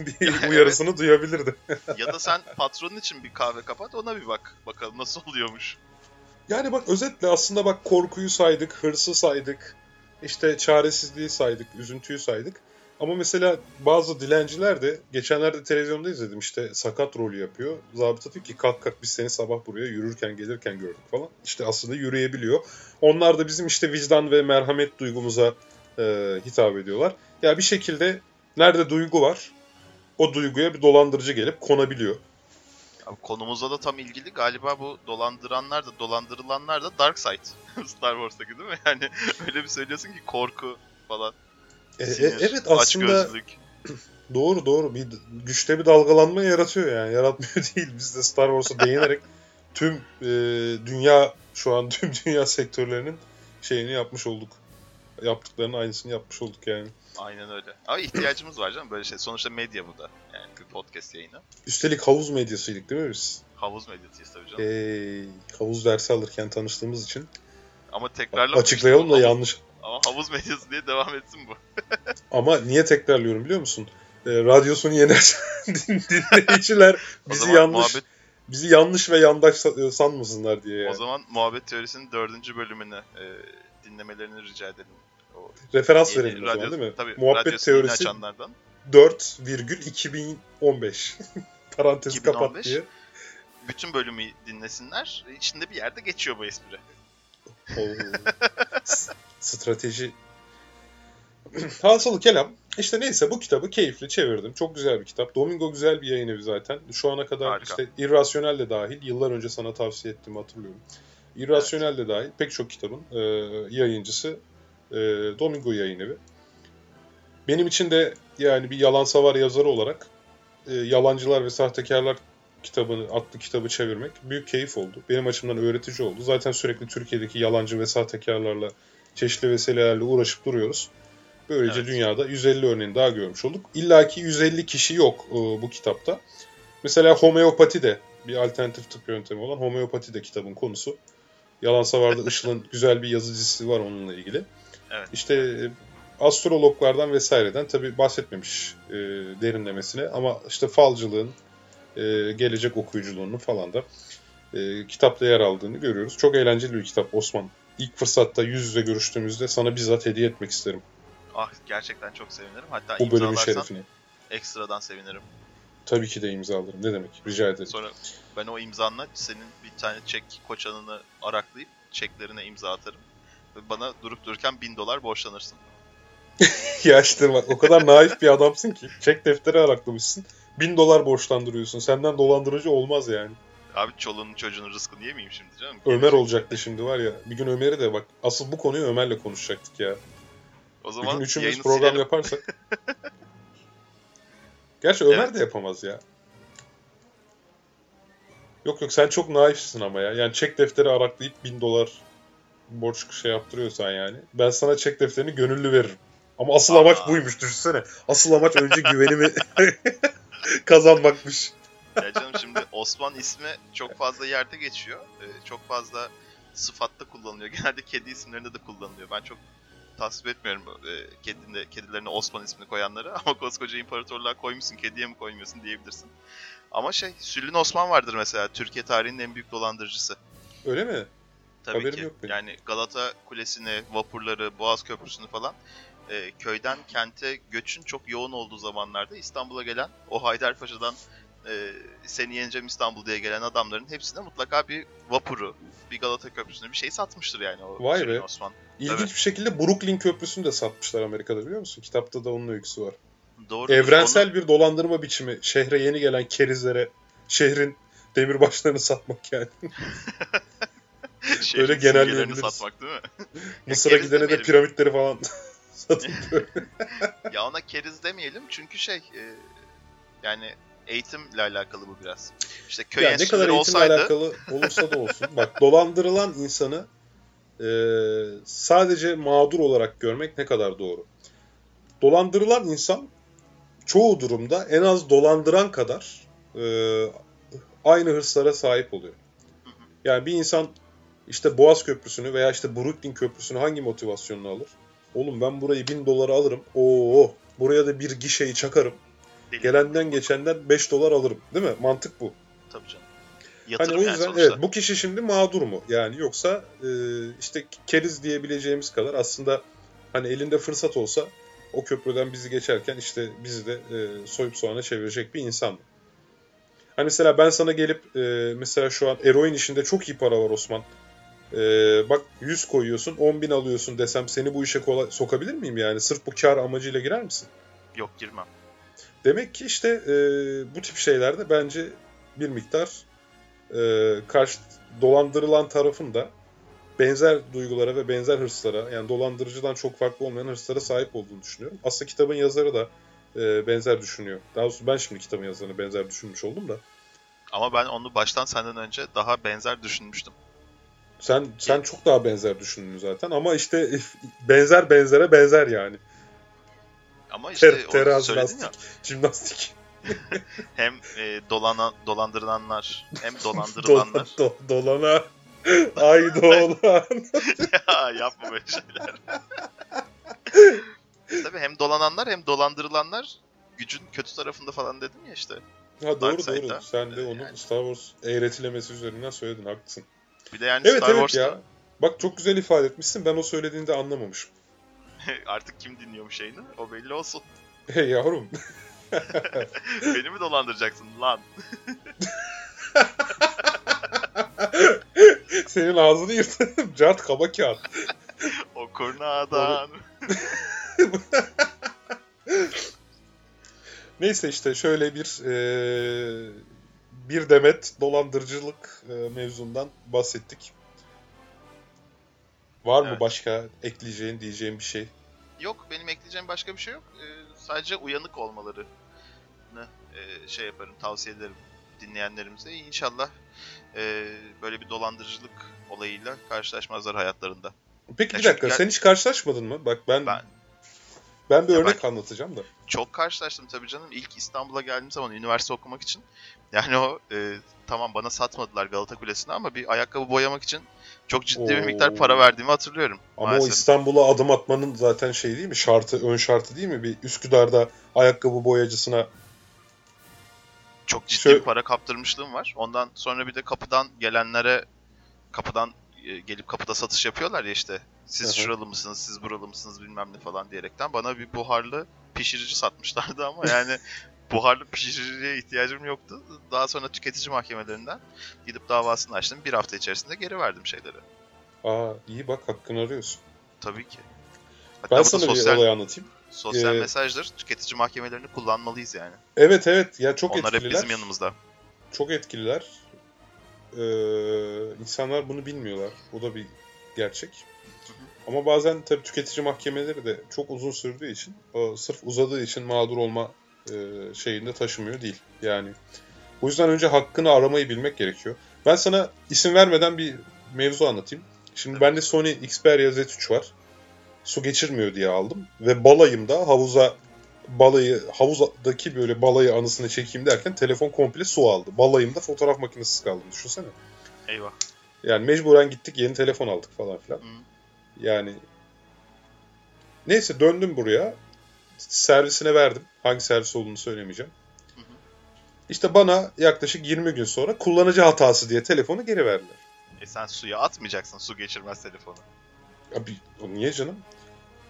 (laughs) bir uyarısını evet. duyabilirdi. ya da sen patronun için bir kahve kapat ona bir bak. Bakalım nasıl oluyormuş. Yani bak özetle aslında bak korkuyu saydık, hırsı saydık, işte çaresizliği saydık, üzüntüyü saydık. Ama mesela bazı dilenciler de geçenlerde televizyonda izledim işte sakat rolü yapıyor. Zabıta diyor ki kalk kalk biz seni sabah buraya yürürken gelirken gördük falan. İşte aslında yürüyebiliyor. Onlar da bizim işte vicdan ve merhamet duygumuza e, hitap ediyorlar. Ya bir şekilde nerede duygu var o duyguya bir dolandırıcı gelip konabiliyor. Abi konumuzla da tam ilgili galiba bu dolandıranlar da dolandırılanlar da Dark Side. (laughs) Star Wars'taki değil mi? (laughs) Yani öyle bir söylüyorsun ki korku falan. E, e, evet aslında (clears throat) doğru doğru bir güçte bir dalgalanma yaratıyor yani. Yaratmıyor (laughs) değil. Biz de Star Wars'a değinerek tüm e, dünya şu an tüm dünya sektörlerinin şeyini yapmış olduk. Yaptıklarının aynısını yapmış olduk yani. Aynen öyle. Ama ihtiyacımız var canım böyle şey. Sonuçta medya bu da. Yani bir podcast yayını. Üstelik havuz medyasıydık değil mi biz? Havuz medyasıyız tabii canım. Hey, havuz dersi alırken tanıştığımız için Ama tekrarlamak açıklayalım da havuz- yanlış. Ama havuz medyası diye devam etsin bu. (laughs) Ama niye tekrarlıyorum biliyor musun? E, radyosunu yener (laughs) din- dinleyiciler bizi yanlış muhabbet bizi yanlış ve yandaş sa- sanmasınlar diye yani. o zaman muhabbet teorisinin dördüncü bölümünü e, dinlemelerini rica edelim. O Referans yeni verelim o zaman değil mi? Tabii, Muhabbet teorisi açanlardan. 4,2015. (laughs) Parantezi 2015. kapat diye. Bütün bölümü dinlesinler. İçinde bir yerde geçiyor bu espri. Strateji. (clears throat) Hasılı kelam. İşte neyse bu kitabı keyifli çevirdim. Çok güzel bir kitap. Domingo güzel bir yayın evi zaten. Şu ana kadar Harika. işte İrrasyonel de dahil. Yıllar önce sana tavsiye ettiğimi hatırlıyorum. İrrasyonel de dahil pek çok kitabın e, yayıncısı e, Domingo yayın evi. Benim için de yani bir yalan savar yazarı olarak e, Yalancılar ve Sahtekarlar kitabını, adlı kitabı çevirmek büyük keyif oldu. Benim açımdan öğretici oldu. Zaten sürekli Türkiye'deki yalancı ve sahtekarlarla çeşitli vesilelerle uğraşıp duruyoruz. Böylece Evet. dünyada 150 örneğini daha görmüş olduk. İlla ki 150 kişi yok e, bu kitapta. Mesela homeopati de bir alternatif tıp yöntemi olan homeopati de kitabın konusu. Yalan Savar'da Işıl'ın (laughs) güzel bir yazı dizisi var onunla ilgili. Evet. İşte e, astrologlardan vesaireden tabii bahsetmemiş e, derinlemesine ama işte falcılığın, e, gelecek okuyuculuğunu falan da e, kitapta yer aldığını görüyoruz. Çok eğlenceli bir kitap Osman. İlk fırsatta yüz yüze görüştüğümüzde sana bizzat hediye etmek isterim. Ah gerçekten çok sevinirim. Hatta Bu bölümün şerefine. ekstradan sevinirim. Tabii ki de imzalarım. Ne demek? Rica ederim. Sonra ben o imzanla senin bir tane çek koçanını araklayıp çeklerine imza atarım. Ve bana durup dururken bin dolar borçlanırsın. (laughs) ya işte bak o kadar naif bir adamsın ki. Çek defteri araklamışsın. Bin dolar borçlandırıyorsun. Senden dolandırıcı olmaz yani. Abi çoluğunun çocuğunun rızkını yemeyeyim şimdi canım. Ömer olacaktı şimdi var ya. Bir gün Ömer'i de bak. Asıl bu konuyu Ömer'le konuşacaktık ya. O Bir zaman gün üçümüz program silelim. yaparsak. (laughs) Gerçi Ömer Evet. de yapamaz ya. Yok yok sen çok naifsin ama ya. Yani çek defteri araklayıp bin dolar borç şey yaptırıyorsan yani. Ben sana çek defterini gönüllü veririm. Ama asıl Aa. amaç buymuş düşünsene. Asıl amaç önce güvenimi (laughs) kazanmakmış. Ya canım şimdi Osman ismi çok fazla yerde geçiyor. Ee, çok fazla sıfatta kullanılıyor. (laughs) Genelde kedi isimlerinde de kullanılıyor. Ben çok tasvip etmiyorum e, kedinde, kedilerine Osman ismini koyanları. (laughs) Ama koskoca imparatorluğa koymuşsun, kediye mi koymuyorsun diyebilirsin. Ama şey, Süllün Osman vardır mesela. Türkiye tarihinin en büyük dolandırıcısı. Öyle mi? Tabii Haberim ki. yok benim. Yani Galata Kulesi'ni, vapurları, Boğaz Köprüsü'nü falan e, köyden kente göçün çok yoğun olduğu zamanlarda İstanbul'a gelen o Haydarpaşa'dan e, seni yeneceğim İstanbul diye gelen adamların hepsine mutlaka bir vapuru, bir Galata Köprüsü'nü bir şey satmıştır yani o Vay be. Osman. İlginç Evet. bir şekilde Brooklyn Köprüsü'nü de satmışlar Amerika'da biliyor musun? Kitapta da onun öyküsü var. Doğru. Evrensel bir dolandırma biçimi. Şehre yeni gelen kerizlere şehrin demirbaşlarını satmak yani. (laughs) Şehrin öyle simgelerini genelleyebiliriz. satmak değil mi? (laughs) Mısır'a gidene de piramitleri falan (laughs) böyle. ya ona keriz demeyelim çünkü şey e, yani eğitimle alakalı bu biraz. İşte köy Ya ne kadar eğitimle olsaydı alakalı olursa da olsun. (laughs) Bak dolandırılan insanı e, sadece mağdur olarak görmek ne kadar doğru. Dolandırılan insan çoğu durumda en az dolandıran kadar e, aynı hırslara sahip oluyor. Yani bir insan işte Boğaz Köprüsü'nü veya işte Brooklyn Köprüsü'nü hangi motivasyonla alır? Oğlum ben burayı bin dolara alırım. Oo, buraya da bir gişeyi çakarım. Deli. Gelenden geçenden 5 dolar alırım. Değil mi? Mantık bu. Tabii canım. Hani Yatırım o yani yüzden sonuçta. evet bu kişi şimdi mağdur mu? Yani yoksa e, işte keriz diyebileceğimiz kadar aslında hani elinde fırsat olsa o köprüden bizi geçerken işte bizi de e, soyup soğana çevirecek bir insan mı? Hani mesela ben sana gelip e, mesela şu an eroin işinde çok iyi para var Osman. E, bak 100 koyuyorsun 10 bin alıyorsun desem seni bu işe kolay sokabilir miyim yani? Sırf bu kar amacıyla girer misin? Yok girmem. Demek ki işte e, bu tip şeylerde bence bir miktar e, karşı dolandırılan tarafın da benzer duygulara ve benzer hırslara yani dolandırıcıdan çok farklı olmayan hırslara sahip olduğunu düşünüyorum. Aslında kitabın yazarı da e, benzer düşünüyor. Daha doğrusu ben şimdi kitabın yazarını benzer düşünmüş oldum da. Ama ben onu baştan senden önce daha benzer düşünmüştüm. Sen sen çok daha benzer düşündün zaten ama işte (laughs) benzer benzere benzer yani. Ama işte Ter, terazi, lastik, ya. jimnastik. (laughs) Hem e, dolanan, dolandırılanlar hem dolandırılanlar. (laughs) Do, do, dolana. Ay (laughs) dolan. ya yapma böyle şeyler. Tabii hem dolananlar hem dolandırılanlar gücün kötü tarafında falan dedim ya işte. Ha doğru Dark doğru. Sen de onu Yani. Star Wars eğretilemesi üzerinden söyledin haklısın. Bir de yani Evet Star evet Wars'ta ya. Bak çok güzel ifade etmişsin. Ben o söylediğinde anlamamışım. (laughs) artık kim dinliyormuş şeyini o belli olsun. (laughs) Hey yavrum. (laughs) Beni mi dolandıracaksın lan? Senin ağzını yırtarım. Cart kaba kağıt. O kurnadan. Neyse işte şöyle bir eee, bir demet dolandırıcılık eee, mevzundan bahsettik. Var mı Evet. başka ekleyeceğin, diyeceğin bir şey? Yok benim ekleyeceğim başka bir şey yok. Ee, sadece uyanık olmalarını e, şey yaparım tavsiye ederim dinleyenlerimize. İnşallah e, böyle bir dolandırıcılık olayıyla karşılaşmazlar hayatlarında. Peki Ya bir çünkü dakika gel- sen hiç karşılaşmadın mı? Bak ben ben, Ben bir Ya örnek anlatacağım da. çok karşılaştım tabii canım. İlk İstanbul'a geldiğim zaman üniversite okumak için. (laughs) Yani o e, tamam bana satmadılar Galata Kulesi'ne ama bir ayakkabı boyamak için çok ciddi bir Oo. miktar para verdiğimi hatırlıyorum. Ama o maalesef. İstanbul'a adım atmanın zaten şey değil mi? Şartı, ön şartı değil mi? Bir Üsküdar'da ayakkabı boyacısına çok ciddi Şöyle- bir para kaptırmışlığım var. Ondan sonra bir de kapıdan gelenlere kapıdan e, gelip kapıda satış yapıyorlar ya işte. Siz Hı hı. şuralı mısınız, siz buralı mısınız bilmem ne falan diyerekten bana bir buharlı pişirici satmışlardı ama yani (laughs) buharlı pişiriciye ihtiyacım yoktu. Daha sonra tüketici mahkemelerinden gidip davasını açtım. Bir hafta içerisinde geri verdim şeyleri. aa iyi bak hakkını arıyorsun. Tabii ki. Hatta Ben sana bir sosyal, olay anlatayım. sosyal Ee, mesajdır. Tüketici mahkemelerini kullanmalıyız yani. Evet evet ya çok Onlar hep etkililer. bizim yanımızda. Çok etkililer. Ee, insanlar bunu bilmiyorlar. Bu da bir gerçek. Ama bazen tabii tüketici mahkemeleri de çok uzun sürdüğü için, o sırf uzadığı için mağdur olma e, şeyinde taşımıyor değil. Yani o yüzden önce hakkını aramayı bilmek gerekiyor. Ben sana isim vermeden bir mevzu anlatayım. Şimdi bende Sony Xperia Z3 var. Su geçirmiyor diye aldım. Ve balayımda havuza balayı, havuzdaki böyle balayı anısını çekeyim derken telefon komple su aldı. Balayımda fotoğraf makinesiz kaldı. Düşünsene. Eyvah. Yani mecburen gittik yeni telefon aldık falan filan. Hı. Yani neyse döndüm buraya. Servisine verdim. Hangi servis olduğunu söylemeyeceğim. Hı hı. İşte bana yaklaşık 20 gün sonra kullanıcı hatası diye telefonu geri verdiler. E sen suya atmayacaksın su geçirmez telefonu. Abi o niye canım?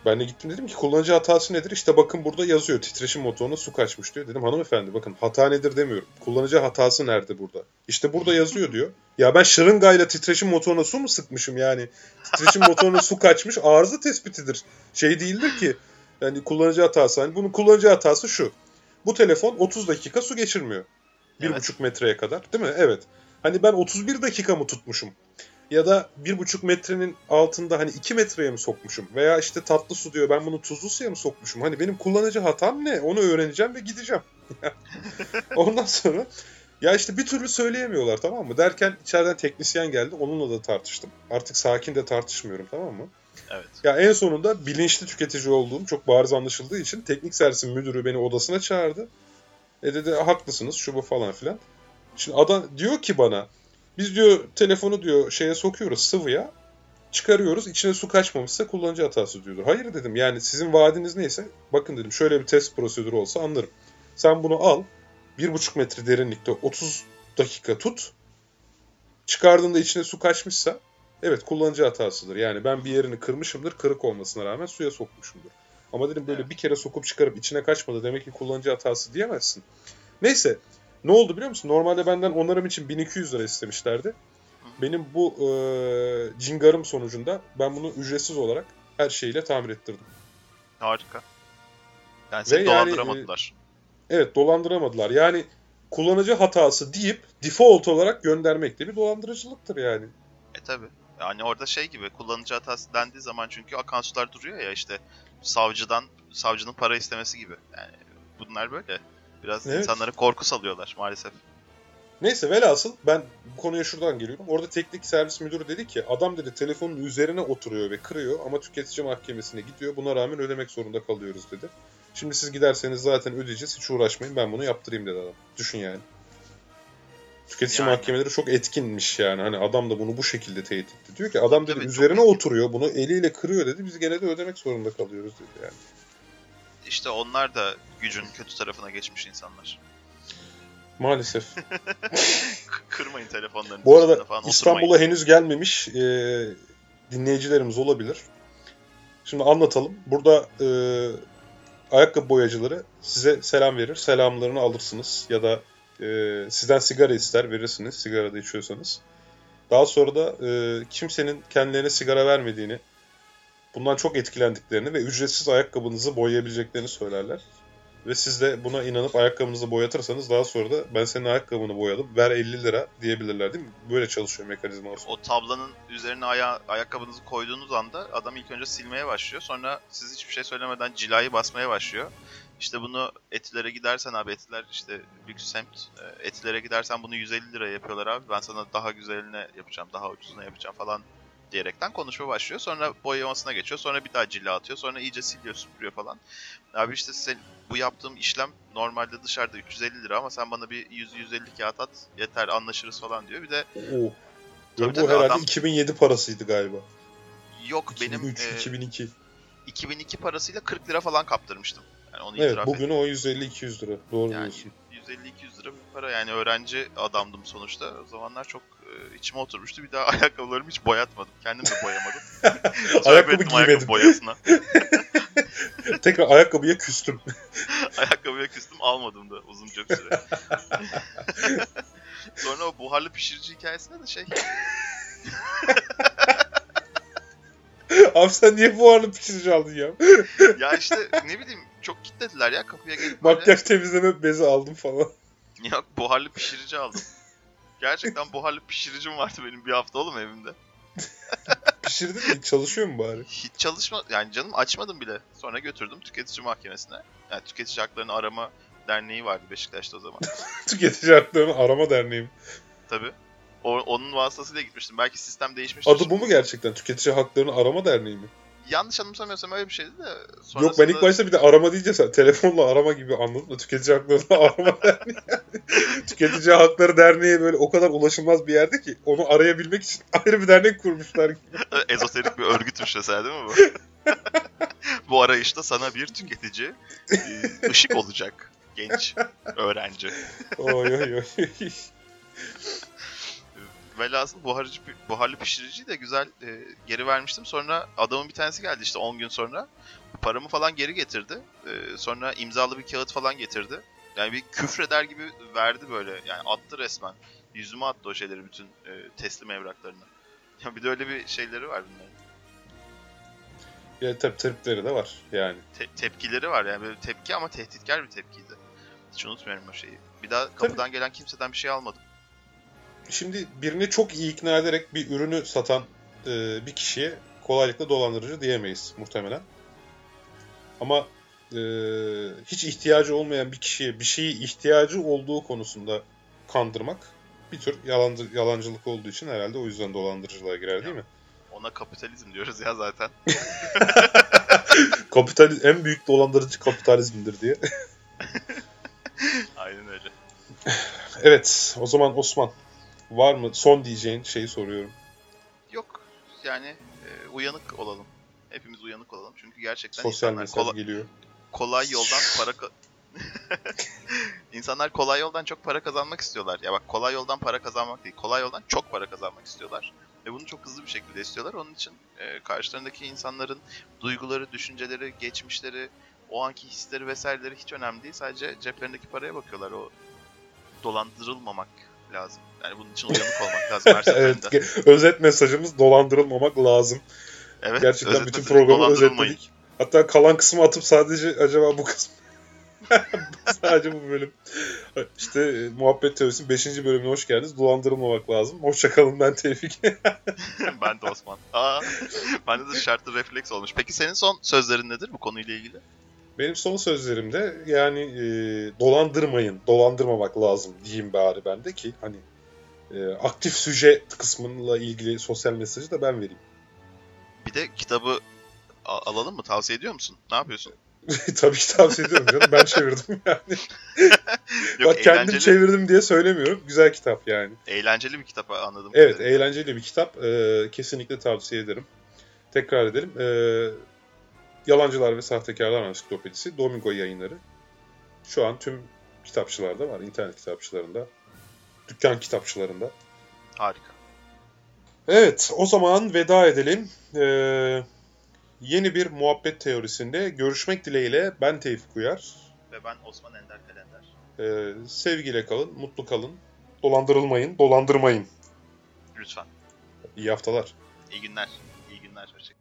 Ben de gittim dedim ki kullanıcı hatası nedir? İşte bakın burada yazıyor titreşim motoruna su kaçmış diyor. Dedim hanımefendi bakın hata nedir demiyorum. Kullanıcı hatası nerede burada? İşte burada yazıyor diyor. Ya ben şırıngayla titreşim motoruna su mu sıkmışım yani? Titreşim motoruna su kaçmış arıza tespitidir. Şey değildir ki. Yani kullanıcı hatası. Hani bunun kullanıcı hatası şu. Bu telefon 30 dakika su geçirmiyor. Bir Evet. buçuk metreye kadar değil mi? Evet. Hani ben 31 dakika mı tutmuşum? Ya da bir buçuk metrenin altında hani 2 metreye mi sokmuşum? Veya işte tatlı su diyor ben bunu tuzlu suya mı sokmuşum? Hani benim kullanıcı hatam ne? Onu öğreneceğim ve gideceğim. (laughs) Ondan sonra ya işte bir türlü söyleyemiyorlar tamam mı? Derken içeriden teknisyen geldi onunla da tartıştım. Artık sakin de tartışmıyorum tamam mı? Evet. Ya en sonunda bilinçli tüketici olduğum çok bariz anlaşıldığı için teknik servisin müdürü beni odasına çağırdı. E dedi haklısınız şu bu falan filan. Şimdi adam diyor ki bana biz diyor telefonu diyor şeye sokuyoruz sıvıya çıkarıyoruz içine su kaçmamışsa kullanıcı hatası diyordur. Hayır dedim yani sizin vaadiniz neyse bakın dedim şöyle bir test prosedürü olsa anlarım. Sen bunu al 1,5 metre derinlikte 30 dakika tut çıkardığında içine su kaçmışsa evet kullanıcı hatasıdır. Yani ben bir yerini kırmışımdır kırık olmasına rağmen suya sokmuşumdur. Ama dedim böyle Evet. bir kere sokup çıkarıp içine kaçmadı demek ki kullanıcı hatası diyemezsin. Neyse ne oldu biliyor musun? Normalde benden onarım için 1200 lira istemişlerdi. Benim bu e, cingarım sonucunda ben bunu ücretsiz olarak her şeyle tamir ettirdim. Harika. Yani seni Ve yani, dolandıramadılar. Evet dolandıramadılar. Yani kullanıcı hatası deyip default olarak göndermek de bir dolandırıcılıktır yani. E tabi. Yani orada şey gibi kullanıcı hatası dendiği zaman çünkü akan sular duruyor ya işte savcıdan savcının para istemesi gibi. Yani bunlar böyle. Biraz Evet. insanlara korku salıyorlar maalesef. Neyse velhasıl ben bu konuya şuradan geliyorum. Orada teknik servis müdürü dedi ki adam dedi telefonun üzerine oturuyor ve kırıyor ama tüketici mahkemesine gidiyor. Buna rağmen ödemek zorunda kalıyoruz dedi. Şimdi siz giderseniz zaten ödeyeceğiz hiç uğraşmayın ben bunu yaptırayım dedi adam. Düşün yani. Tüketici Yani. mahkemeleri çok etkinmiş yani. Hani adam da bunu bu şekilde teyit etti. Diyor ki adam dedi Tabii, üzerine etkin. oturuyor bunu eliyle kırıyor dedi. Biz gene de ödemek zorunda kalıyoruz dedi yani. İşte onlar da gücün kötü tarafına geçmiş insanlar. Maalesef. (laughs) Kırmayın telefonlarını. Bu arada falan, İstanbul'a henüz gelmemiş e, dinleyicilerimiz olabilir. Şimdi anlatalım. Burada e, ayakkabı boyacıları size selam verir. Selamlarını alırsınız. Ya da e, sizden sigara ister verirsiniz. Sigara da içiyorsanız. Daha sonra da e, kimsenin kendilerine sigara vermediğini, bundan çok etkilendiklerini ve ücretsiz ayakkabınızı boyayabileceklerini söylerler. Ve siz de buna inanıp ayakkabınızı boyatırsanız daha sonra da ben senin ayakkabını boyadım ver 50 lira diyebilirler değil mi? Böyle çalışıyor mekanizma aslında. O tablanın üzerine aya ayakkabınızı koyduğunuz anda adam ilk önce silmeye başlıyor. Sonra siz hiçbir şey söylemeden cilayı basmaya başlıyor. İşte bunu etilere gidersen abi etiler işte lüks semt e, etilere gidersen bunu 150 liraya yapıyorlar abi. Ben sana daha güzeline yapacağım, daha ucuzuna yapacağım falan diyerekten konuşma başlıyor. Sonra boyamasına geçiyor. Sonra bir daha cila atıyor. Sonra iyice siliyor, süpürüyor falan. Abi işte sen, bu yaptığım işlem normalde dışarıda 350 lira ama sen bana bir 100-150 kağıt at yeter anlaşırız falan diyor. Bir de Oo. Tabii bu herhalde adam- 2007 parasıydı galiba. yok benim 2003, e, 2002. 2002 parasıyla 40 lira falan kaptırmıştım. Yani onu Evet bugün o 150-200 lira. Doğru Yani diyorsun. 150-200 lira bir para yani öğrenci adamdım sonuçta. O zamanlar çok e, içime oturmuştu. Bir daha (laughs) ayakkabılarımı hiç boyatmadım. Kendim de boyamadım. (laughs) Ayakkabı giymedim. boyasına. (laughs) Tekrar ayakkabıya küstüm. Ayakkabıya küstüm almadım da uzun çok süre. Sonra o buharlı pişirici hikayesinde de şey Abi sen niye buharlı pişirici aldın ya? ya işte ne bileyim çok kitlediler ya kapıya gelip böyle. Makyaj temizleme bezi aldım falan. (laughs) Yok buharlı pişirici aldım. Gerçekten buharlı pişiricim vardı benim bir hafta oğlum evimde. (laughs) Pişirdin mi? Çalışıyor mu bari? Hiç çalışma yani canım açmadım bile. Sonra götürdüm tüketici mahkemesine. Yani tüketici haklarını arama derneği vardı Beşiktaş'ta o zaman. (laughs) Tüketici Haklarını Arama Derneği. mi? Tabii. O, onun vasıtasıyla gitmiştim. Belki sistem değişmiştir. Adı bu mu gerçekten? Tüketici Haklarını Arama Derneği mi? Yanlış anımsamıyorsam öyle bir şeydi de. Yok ben ilk sonrasında- başta bir de arama deyince sen telefonla arama gibi anladım da Tüketici Haklarını Arama (laughs) Derneği. Tüketici Hakları Derneği böyle o kadar ulaşılmaz bir yerde ki onu arayabilmek için (laughs) ayrı bir dernek kurmuşlar gibi. (laughs) Ezoterik bir örgütmüş mesela değil mi bu? bu arayışta sana bir tüketici e, ışık olacak. Genç öğrenci. Oy oy oy. Velhasıl buharcı, buharlı pişiriciyi de güzel e, geri vermiştim. Sonra adamın bir tanesi geldi işte 10 gün sonra. Paramı falan geri getirdi. E, sonra imzalı bir kağıt falan getirdi. Yani bir küfreder gibi verdi böyle. Yani attı resmen. Yüzüme attı o şeyleri bütün e, teslim evraklarını. (laughs) Ya bir de öyle bir şeyleri var bunların. Ya tabii tripleri de var yani. Te- tepkileri var yani böyle tepki ama tehditkar bir tepkiydi. Hiç unutmuyorum o şeyi. Bir daha kapıdan gelen kimseden bir şey almadım. Şimdi birini çok iyi ikna ederek bir ürünü satan e, bir kişiye kolaylıkla dolandırıcı diyemeyiz muhtemelen. Ama e, hiç ihtiyacı olmayan bir kişiye bir şeyi ihtiyacı olduğu konusunda kandırmak bir tür yalancı, yalancılık olduğu için herhalde o yüzden dolandırıcılığa girer değil mi? Ona kapitalizm diyoruz ya zaten. (laughs) Kapitaliz en büyük dolandırıcı kapitalizmdir diye. (laughs) Aynen öyle. evet, o zaman Osman var mı son diyeceğin şeyi soruyorum. Yok yani e, uyanık olalım. Hepimiz uyanık olalım. Çünkü gerçekten Sosyal insanlar kola- geliyor. kolay yoldan para ka- (laughs) İnsanlar kolay yoldan çok para kazanmak istiyorlar. Ya bak kolay yoldan para kazanmak değil. Kolay yoldan çok para kazanmak istiyorlar. Ve bunu çok hızlı bir şekilde istiyorlar. Onun için e, karşılarındaki insanların duyguları, düşünceleri, geçmişleri, o anki hisleri vesaireleri hiç önemli değil. Sadece ceplerindeki paraya bakıyorlar. O dolandırılmamak lazım. Yani bunun için uyanık olmak lazım her (laughs) evet, seferinde. ge- özet mesajımız dolandırılmamak lazım. Evet, Gerçekten bütün programı özetledik. Hatta kalan kısmı atıp sadece acaba bu kısmı (laughs) Sadece bu bölüm. İşte e, Muhabbet Teorisi'nin 5. bölümüne hoş geldiniz. Dolandırılmamak lazım. Hoşçakalın ben Tevfik. (laughs) ben de Osman. Aa, bende de şartlı refleks olmuş. Peki senin son sözlerin nedir bu konuyla ilgili? Benim son sözlerim de yani e, dolandırmayın, dolandırmamak lazım diyeyim bari ben de ki hani e, aktif süje kısmıyla ilgili sosyal mesajı da ben vereyim. Bir de kitabı alalım mı? Tavsiye ediyor musun? Ne yapıyorsun? (laughs) Tabii ki tavsiye ediyorum canım. Ben çevirdim yani. (laughs) Yok, Bak kendim eğlenceli, çevirdim diye söylemiyorum. Güzel kitap yani. eğlenceli bir kitap anladım. Evet, eğlenceli bir kitap. E, kesinlikle tavsiye ederim. Tekrar edelim. E, Yalancılar ve Sahtekarlar Ansiklopedisi Domingo yayınları. Şu an tüm kitapçılarda var. internet kitapçılarında. Dükkan kitapçılarında. Harika. Evet, o zaman veda edelim. Ee, yeni bir muhabbet teorisinde görüşmek dileğiyle ben Tevfik Uyar. Ve ben Osman Ender Kalender. Ee, sevgiyle kalın, mutlu kalın. Dolandırılmayın, dolandırmayın. Lütfen. İyi haftalar. İyi günler. İyi günler. Hoşçakalın.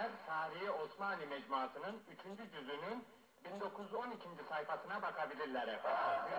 edenler Tarihi Osmanlı Mecmuası'nın 3. cüzünün 1912. sayfasına bakabilirler efendim.